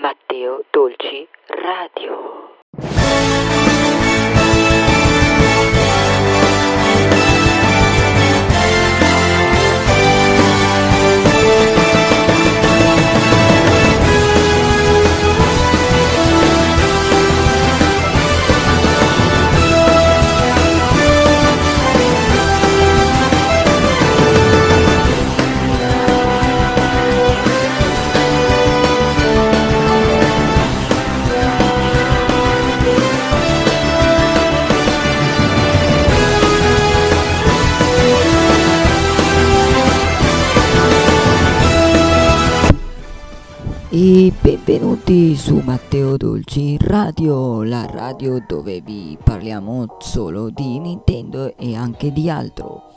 Matteo Dolci Radio. E benvenuti su Matteo Dolci Radio, la radio dove vi parliamo solo di Nintendo e anche di altro.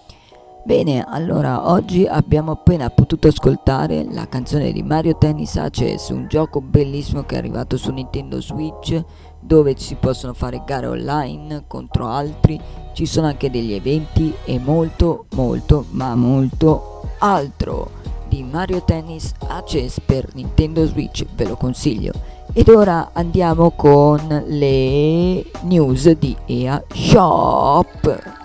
Bene, allora oggi abbiamo appena potuto ascoltare la canzone di Mario Tennis Aces, un gioco bellissimo che è arrivato su Nintendo Switch dove si possono fare gare online contro altri, ci sono anche degli eventi e molto molto ma molto altro di Mario Tennis Aces per Nintendo Switch, ve lo consiglio. Ed ora andiamo con le news di EA Shop.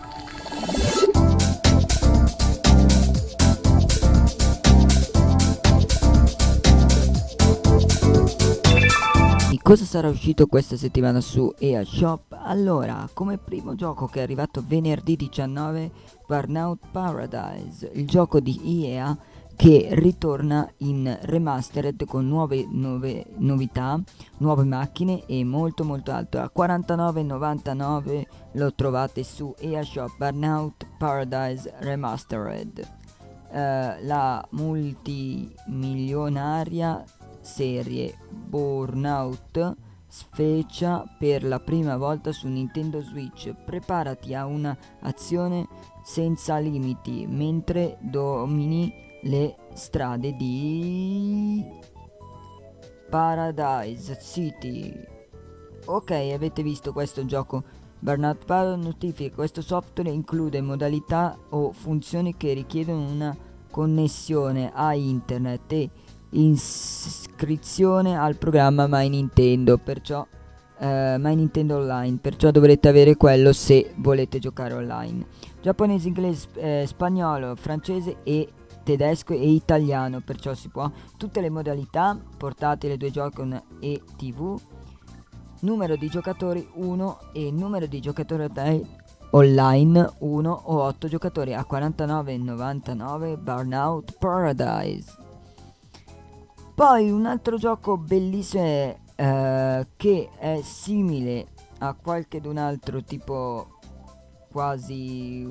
Cosa sarà uscito questa settimana su EA Shop? Allora, come primo gioco che è arrivato venerdì 19, Burnout Paradise, il gioco di EA che ritorna in remastered con nuove, nuove novità, nuove macchine e molto molto alto. A 49,99 lo trovate su EA Burnout Paradise Remastered. Uh, la multimilionaria serie Burnout sfecia per la prima volta su Nintendo Switch. Preparati a una azione senza limiti mentre domini le strade di Paradise City. Ok, avete visto questo gioco? Burnout Paradise notifica questo software include modalità o funzioni che richiedono una connessione a internet e iscrizione al programma My Nintendo, perciò Uh, My Nintendo Online, perciò dovrete avere quello se volete giocare online. Giapponese, inglese, eh, spagnolo, francese e tedesco e italiano, perciò si può tutte le modalità, portatile, due Joy-Con e TV, numero di giocatori 1 e numero di giocatori online 1 o 8 giocatori a 49,99 Burnout Paradise. Poi un altro gioco bellissimo è, uh, che è simile a qualche d'un altro tipo quasi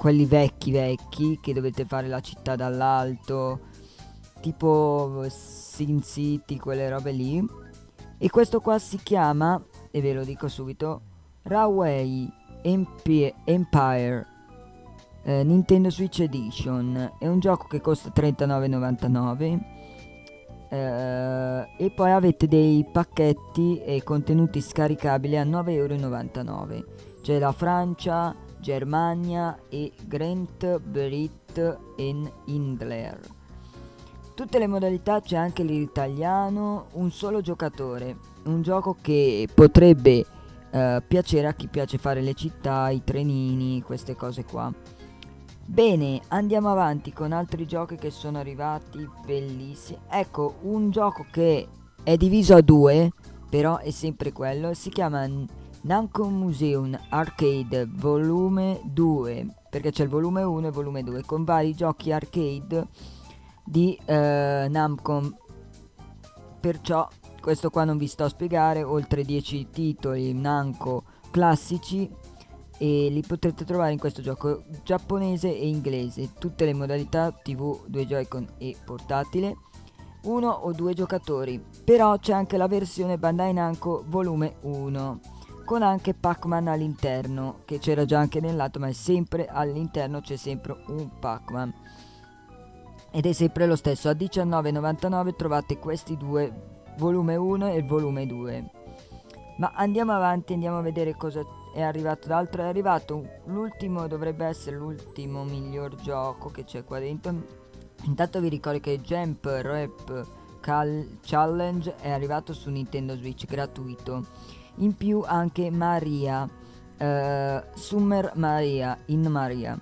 quelli vecchi vecchi che dovete fare la città dall'alto, tipo Sin City, quelle robe lì. E questo qua si chiama, e ve lo dico subito, Railway Empire eh, Nintendo Switch Edition. È un gioco che costa 39,99. Eh, e poi avete dei pacchetti e contenuti scaricabili a 9,99€. C'è la Francia, Germania e Grant Brit en Indler. Tutte le modalità c'è anche l'italiano, un solo giocatore, un gioco che potrebbe uh, piacere a chi piace fare le città, i trenini, queste cose qua. Bene, andiamo avanti con altri giochi che sono arrivati bellissimi. Ecco, un gioco che è diviso a due, però è sempre quello, si chiama Namco Museum Arcade volume 2 perché c'è il volume 1 e il volume 2 con vari giochi arcade di eh, Namco. Perciò questo qua non vi sto a spiegare oltre 10 titoli Namco classici e li potrete trovare in questo gioco giapponese e inglese. Tutte le modalità tv 2 joy-con e portatile. Uno o due giocatori. Però c'è anche la versione Bandai Namco volume 1 con anche Pac-Man all'interno, che c'era già anche nel lato, ma è sempre all'interno c'è sempre un Pac-Man. Ed è sempre lo stesso, a 19,99 trovate questi due, volume 1 e volume 2. Ma andiamo avanti, andiamo a vedere cosa è arrivato d'altro. È arrivato l'ultimo, dovrebbe essere l'ultimo miglior gioco che c'è qua dentro. Intanto vi ricordo che Jump Rap Cal- Challenge è arrivato su Nintendo Switch gratuito. In più anche Maria, eh, Summer Maria, in Maria.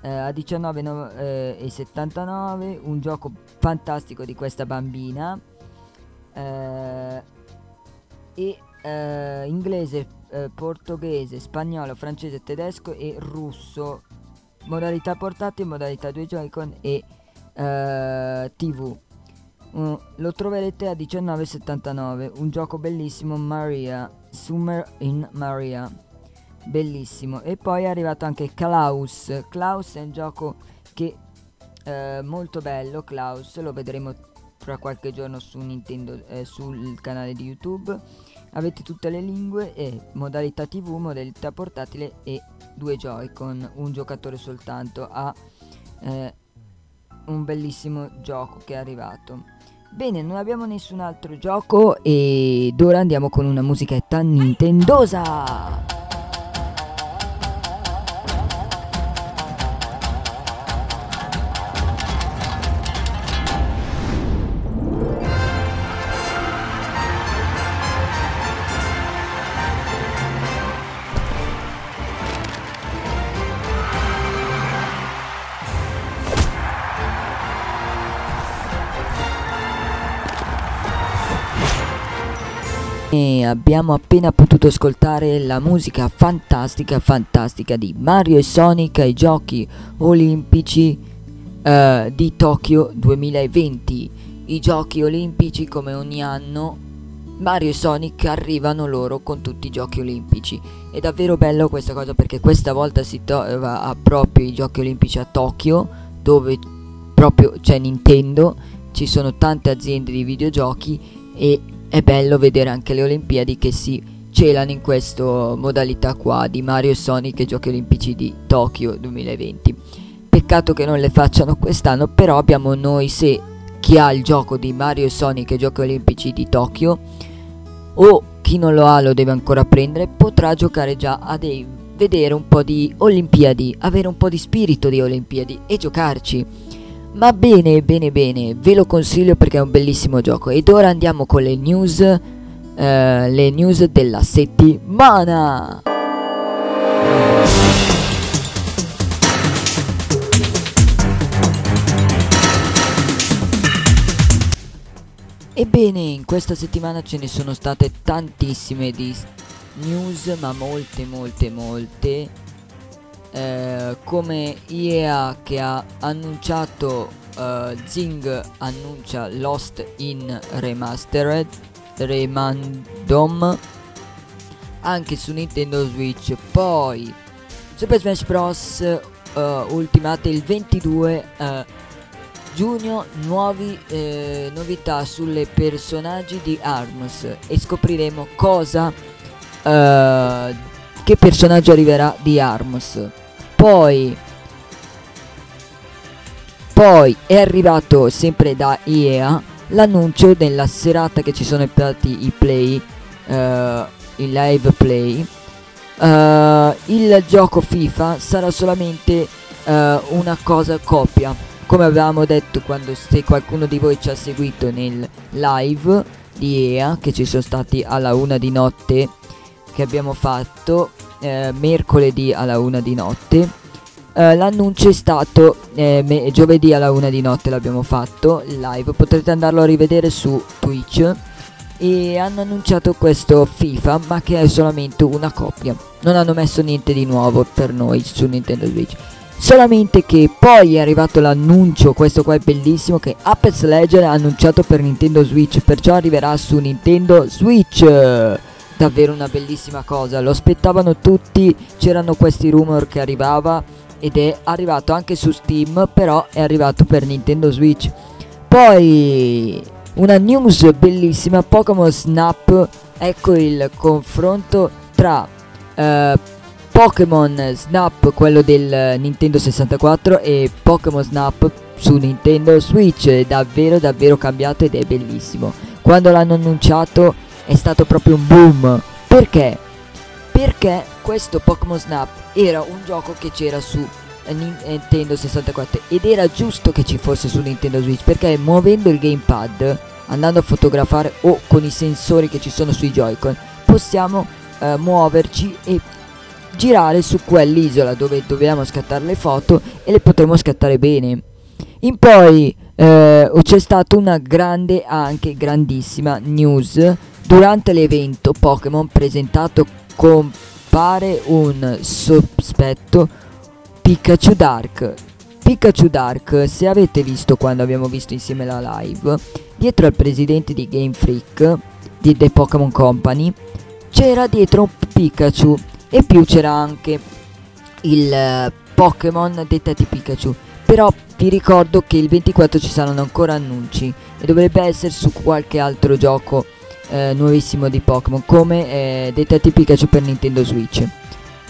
Eh, a 19,79 eh, un gioco fantastico di questa bambina eh, e eh, inglese, portoghese, spagnolo, francese, tedesco e russo modalità portatile, modalità 2 Joy-Con e eh, TV. Uh, lo troverete a 19,79. Un gioco bellissimo, Maria. Summer in Maria. Bellissimo. E poi è arrivato anche Klaus. Klaus è un gioco che eh, molto bello. Klaus lo vedremo fra qualche giorno su Nintendo, eh, sul canale di YouTube. Avete tutte le lingue e modalità TV, modalità portatile e due Joy-Con, un giocatore soltanto, ha eh, un bellissimo gioco che è arrivato. Bene, non abbiamo nessun altro gioco ed ora andiamo con una musichetta nintendosa! E abbiamo appena potuto ascoltare la musica fantastica, fantastica di Mario e Sonic ai giochi olimpici uh, di Tokyo 2020. I giochi olimpici come ogni anno Mario e Sonic arrivano loro con tutti i giochi olimpici. È davvero bello questa cosa perché questa volta si trova proprio i giochi olimpici a Tokyo dove proprio c'è Nintendo, ci sono tante aziende di videogiochi e è bello vedere anche le Olimpiadi che si celano in questa modalità qua di Mario e Sonic e Giochi Olimpici di Tokyo 2020. Peccato che non le facciano quest'anno, però abbiamo noi se chi ha il gioco di Mario e Sonic e Giochi Olimpici di Tokyo o chi non lo ha lo deve ancora prendere, potrà giocare già a dei vedere un po' di Olimpiadi, avere un po' di spirito di Olimpiadi e giocarci. Ma bene, bene, bene, ve lo consiglio perché è un bellissimo gioco. Ed ora andiamo con le news, eh, le news della settimana. Ebbene, in questa settimana ce ne sono state tantissime di news, ma molte, molte, molte eh, come EA che ha annunciato uh, Zing annuncia Lost in Remastered Remandom anche su Nintendo Switch. Poi Super Smash Bros uh, Ultimate il 22 uh, giugno nuovi, eh, novità sulle personaggi di ARMS. E scopriremo cosa che personaggio arriverà di ARMS poi poi è arrivato sempre da IEA l'annuncio della serata che ci sono stati i play uh, il live play uh, il gioco FIFA sarà solamente uh, una cosa coppia come avevamo detto quando se qualcuno di voi ci ha seguito nel live di EA che ci sono stati alla una di notte che abbiamo fatto eh, mercoledì alla una di notte. Eh, l'annuncio è stato eh, me- giovedì alla una di notte l'abbiamo fatto live, potrete andarlo a rivedere su Twitch e hanno annunciato questo FIFA ma che è solamente una copia. Non hanno messo niente di nuovo per noi su Nintendo Switch. Solamente che poi è arrivato l'annuncio, questo qua è bellissimo, che Apex Legend ha annunciato per Nintendo Switch, perciò arriverà su Nintendo Switch davvero una bellissima cosa. Lo aspettavano tutti, c'erano questi rumor che arrivava ed è arrivato anche su Steam, però è arrivato per Nintendo Switch. Poi una news bellissima, Pokémon Snap, ecco il confronto tra uh, Pokémon Snap, quello del Nintendo 64 e Pokémon Snap su Nintendo Switch, è davvero davvero cambiato ed è bellissimo. Quando l'hanno annunciato è stato proprio un boom. Perché? Perché questo Pokémon Snap era un gioco che c'era su Nintendo 64 ed era giusto che ci fosse su Nintendo Switch perché muovendo il gamepad andando a fotografare o con i sensori che ci sono sui Joy-Con possiamo eh, muoverci e girare su quell'isola dove dobbiamo scattare le foto e le potremo scattare bene. In poi eh, c'è stata una grande, anche grandissima news durante l'evento Pokémon presentato compare un sospetto Pikachu Dark. Pikachu Dark, se avete visto quando abbiamo visto insieme la live, dietro al presidente di Game Freak di The Pokémon Company c'era dietro un Pikachu e più c'era anche il uh, Pokémon Detective Pikachu. Però vi ricordo che il 24 ci saranno ancora annunci e dovrebbe essere su qualche altro gioco eh, nuovissimo di Pokémon come eh, Detective Pikachu per Nintendo Switch.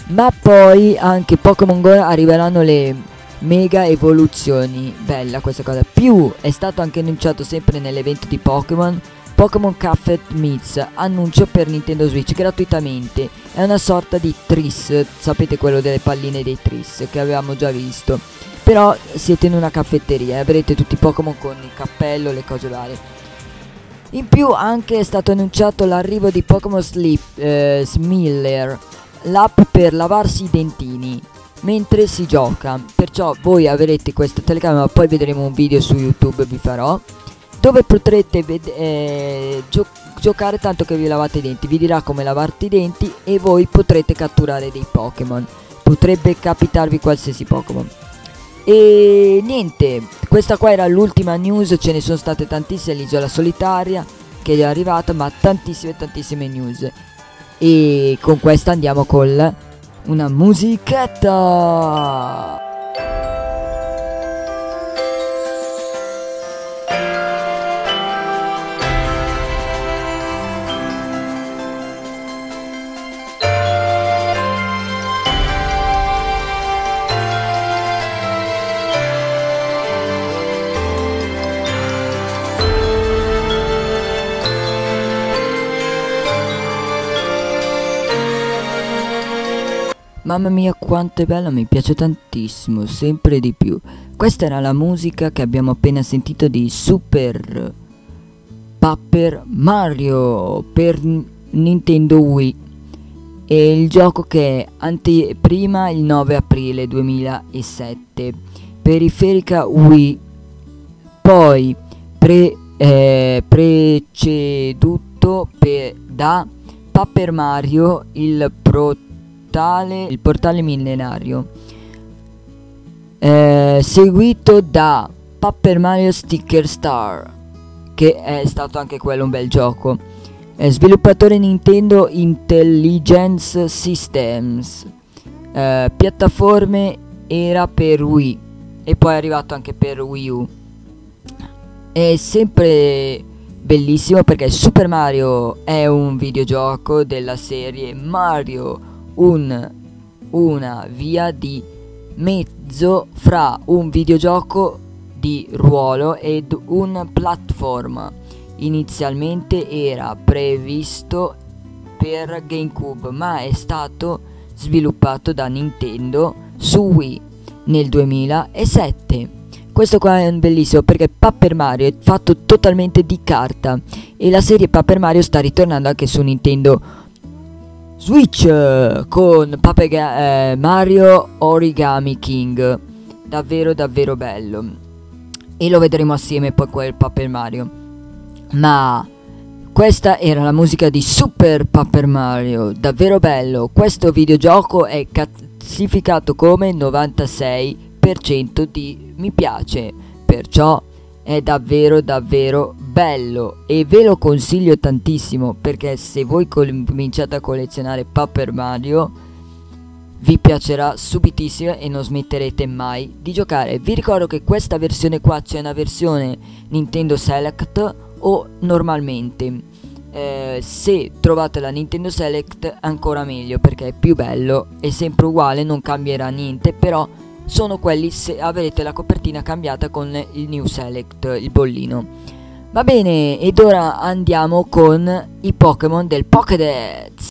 Ma poi anche Pokémon Go arriveranno le mega evoluzioni. Bella questa cosa. Più è stato anche annunciato sempre nell'evento di Pokémon. Pokémon Cafe Meets annuncio per Nintendo Switch gratuitamente. È una sorta di Tris, sapete quello delle palline dei Tris che avevamo già visto. Però siete in una caffetteria e avrete tutti i Pokémon con il cappello, le cose varie. In più anche è stato annunciato l'arrivo di Pokémon Sleep eh, Smiller, l'app per lavarsi i dentini mentre si gioca. Perciò voi avrete questa telecamera, poi vedremo un video su YouTube vi farò, dove potrete ved- eh, gio- giocare tanto che vi lavate i denti. Vi dirà come lavarti i denti e voi potrete catturare dei Pokémon. Potrebbe capitarvi qualsiasi Pokémon. E niente, questa qua era l'ultima news, ce ne sono state tantissime, l'isola solitaria che è arrivata, ma tantissime tantissime news. E con questa andiamo con una musichetta. Mamma mia quanto è bella, mi piace tantissimo, sempre di più. Questa era la musica che abbiamo appena sentito di Super Paper Mario per Nintendo Wii. E il gioco che è anteprima il 9 aprile 2007. Periferica Wii. Poi pre, eh, preceduto per, da Paper Mario il protagonista portale, il portale millenario, eh, seguito da Paper Mario Sticker Star, che è stato anche quello un bel gioco. Eh, sviluppatore Nintendo Intelligence Systems, eh, piattaforme era per Wii e poi è arrivato anche per Wii U. È sempre bellissimo perché Super Mario è un videogioco della serie Mario un, una via di mezzo fra un videogioco di ruolo ed un platform. Inizialmente era previsto per GameCube, ma è stato sviluppato da Nintendo su Wii nel 2007. Questo qua è bellissimo perché Paper Mario è fatto totalmente di carta e la serie Paper Mario sta ritornando anche su Nintendo Switch eh, con Papega- eh, Mario Origami King. Davvero davvero bello. E lo vedremo assieme poi quel Paper Mario. Ma questa era la musica di Super Paper Mario, davvero bello. Questo videogioco è classificato come 96% di mi piace. Perciò è davvero davvero bello e ve lo consiglio tantissimo perché se voi cominciate a collezionare Paper Mario vi piacerà subitissimo e non smetterete mai di giocare. Vi ricordo che questa versione qua c'è una versione Nintendo Select o normalmente. Eh, se trovate la Nintendo Select ancora meglio perché è più bello, è sempre uguale, non cambierà niente, però sono quelli se avrete la copertina cambiata con il New Select, il bollino. Va bene, ed ora andiamo con i Pokémon del Pokédex.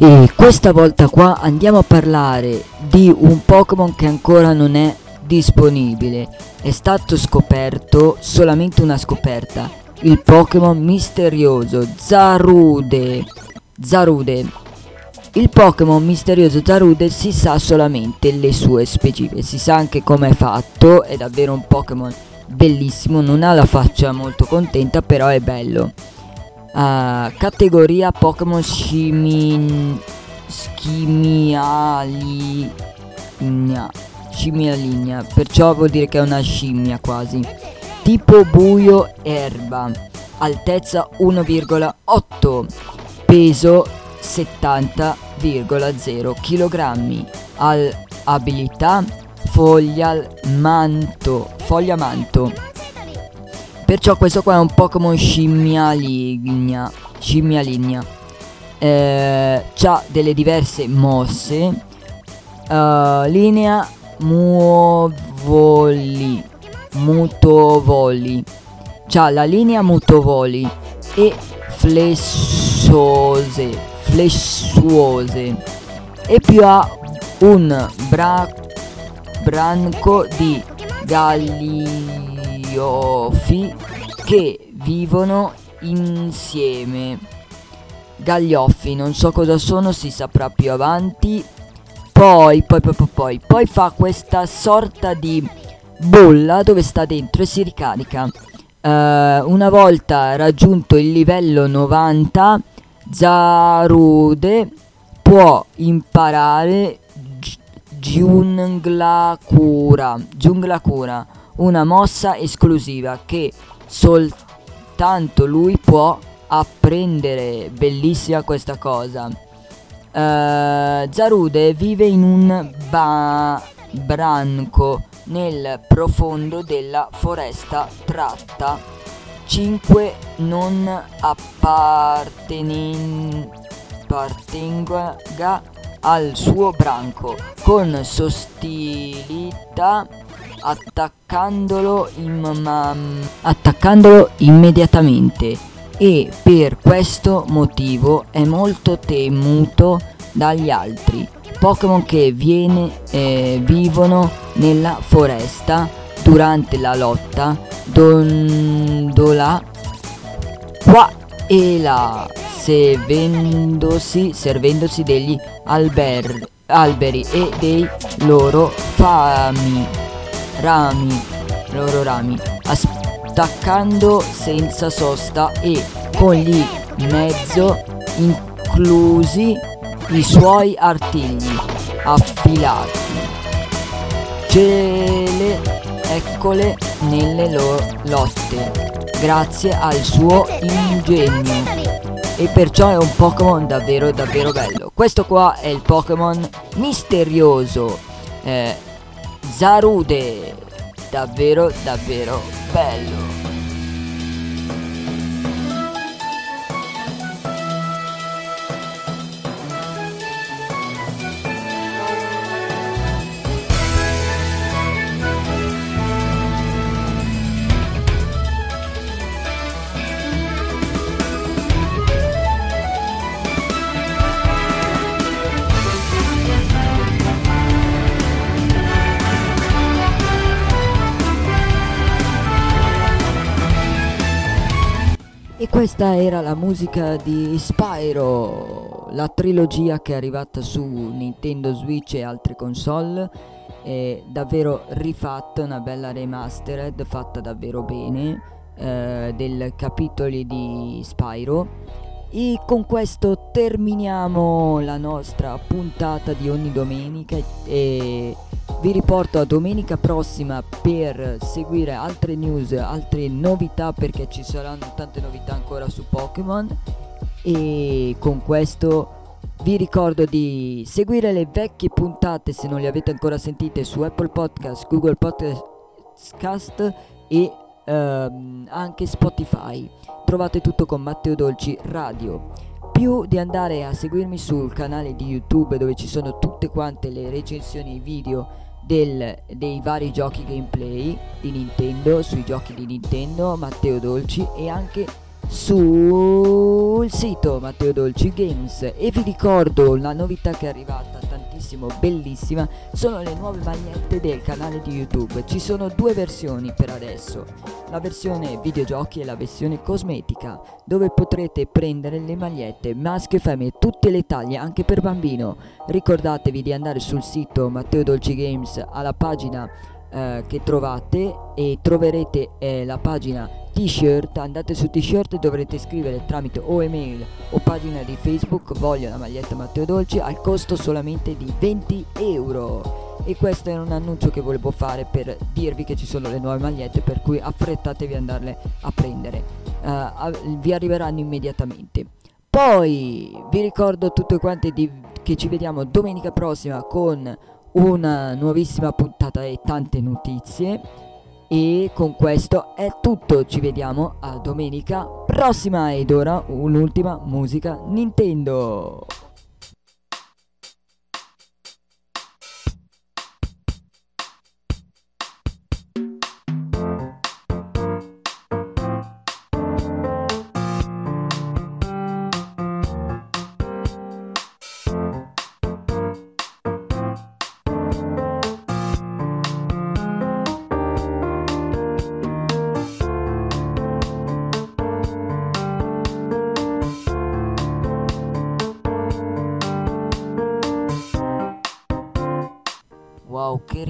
E questa volta qua andiamo a parlare di un Pokémon che ancora non è disponibile. È stato scoperto solamente una scoperta. Il Pokémon misterioso Zarude. Zarude. Il Pokémon misterioso Zarude si sa solamente le sue specifiche. Si sa anche come è fatto. È davvero un Pokémon bellissimo. Non ha la faccia molto contenta, però è bello. Uh, categoria Pokémon Shimin Schimialigna Scimialigna Perciò vuol dire che è una scimmia quasi Tipo buio erba Altezza 1,8 Peso 70,0 kg Al abilità foglia manto Foglia manto Perciò questo qua è un Pokémon scimmia ligna. Scimmia ligna. Eh, ha delle diverse mosse. Uh, linea muovoli. Mutovoli. C'ha la linea mutovoli e flessose. Flessuose. E più ha un bra- branco di gagliofi che vivono insieme. Gaglioffi, non so cosa sono, si saprà più avanti. Poi, poi, poi, poi, poi, fa questa sorta di bolla dove sta dentro e si ricarica. Uh, una volta raggiunto il livello 90, Zarude può imparare Giungla Cura. Cura una mossa esclusiva che soltanto lui può apprendere. Bellissima questa cosa. Uh, Zarude vive in un ba- branco nel profondo della foresta tratta. 5 non appartenga al suo branco con sostilità attaccandolo, im- attaccandolo immediatamente e per questo motivo è molto temuto dagli altri. Pokémon che viene, eh, vivono nella foresta durante la lotta dondola. Qua e là servendosi, servendosi degli alber, alberi e dei loro fami rami, loro rami, attaccando senza sosta e con gli mezzo inclusi i suoi artigli affilati. Cele eccole nelle loro lotte, grazie al suo ingegno. E perciò è un Pokémon davvero davvero bello. Questo qua è il Pokémon misterioso. Eh, Zarude, davvero davvero bello. Questa era la musica di Spyro, la trilogia che è arrivata su Nintendo Switch e altre console. È davvero rifatta, una bella remastered fatta davvero bene eh, del capitoli di Spyro. E con questo terminiamo la nostra puntata di ogni domenica e vi riporto a domenica prossima per seguire altre news, altre novità perché ci saranno tante novità ancora su Pokémon. E con questo vi ricordo di seguire le vecchie puntate se non le avete ancora sentite su Apple Podcast, Google Podcast e ehm, anche Spotify. Trovate tutto con Matteo Dolci Radio più di andare a seguirmi sul canale di YouTube dove ci sono tutte quante le recensioni video del, dei vari giochi gameplay di Nintendo, sui giochi di Nintendo, Matteo Dolci e anche sul sito Matteo Dolci Games e vi ricordo la novità che è arrivata tantissimo bellissima sono le nuove magliette del canale di YouTube. Ci sono due versioni per adesso. La versione videogiochi e la versione cosmetica dove potrete prendere le magliette maschio e femmine tutte le taglie anche per bambino. Ricordatevi di andare sul sito Matteo Dolci Games alla pagina eh, che trovate e troverete eh, la pagina t-shirt. Andate su t-shirt e dovrete scrivere tramite o email o pagina di facebook voglio la maglietta Matteo Dolci al costo solamente di 20 euro. E questo è un annuncio che volevo fare per dirvi che ci sono le nuove magliette per cui affrettatevi ad andarle a prendere. Uh, vi arriveranno immediatamente. Poi vi ricordo tutte quante di, che ci vediamo domenica prossima con una nuovissima puntata e tante notizie. E con questo è tutto, ci vediamo a domenica prossima ed ora un'ultima musica Nintendo.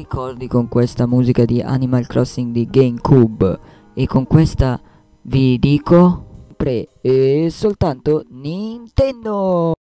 Ricordi con questa musica di Animal Crossing di GameCube. E con questa vi dico pre e soltanto Nintendo.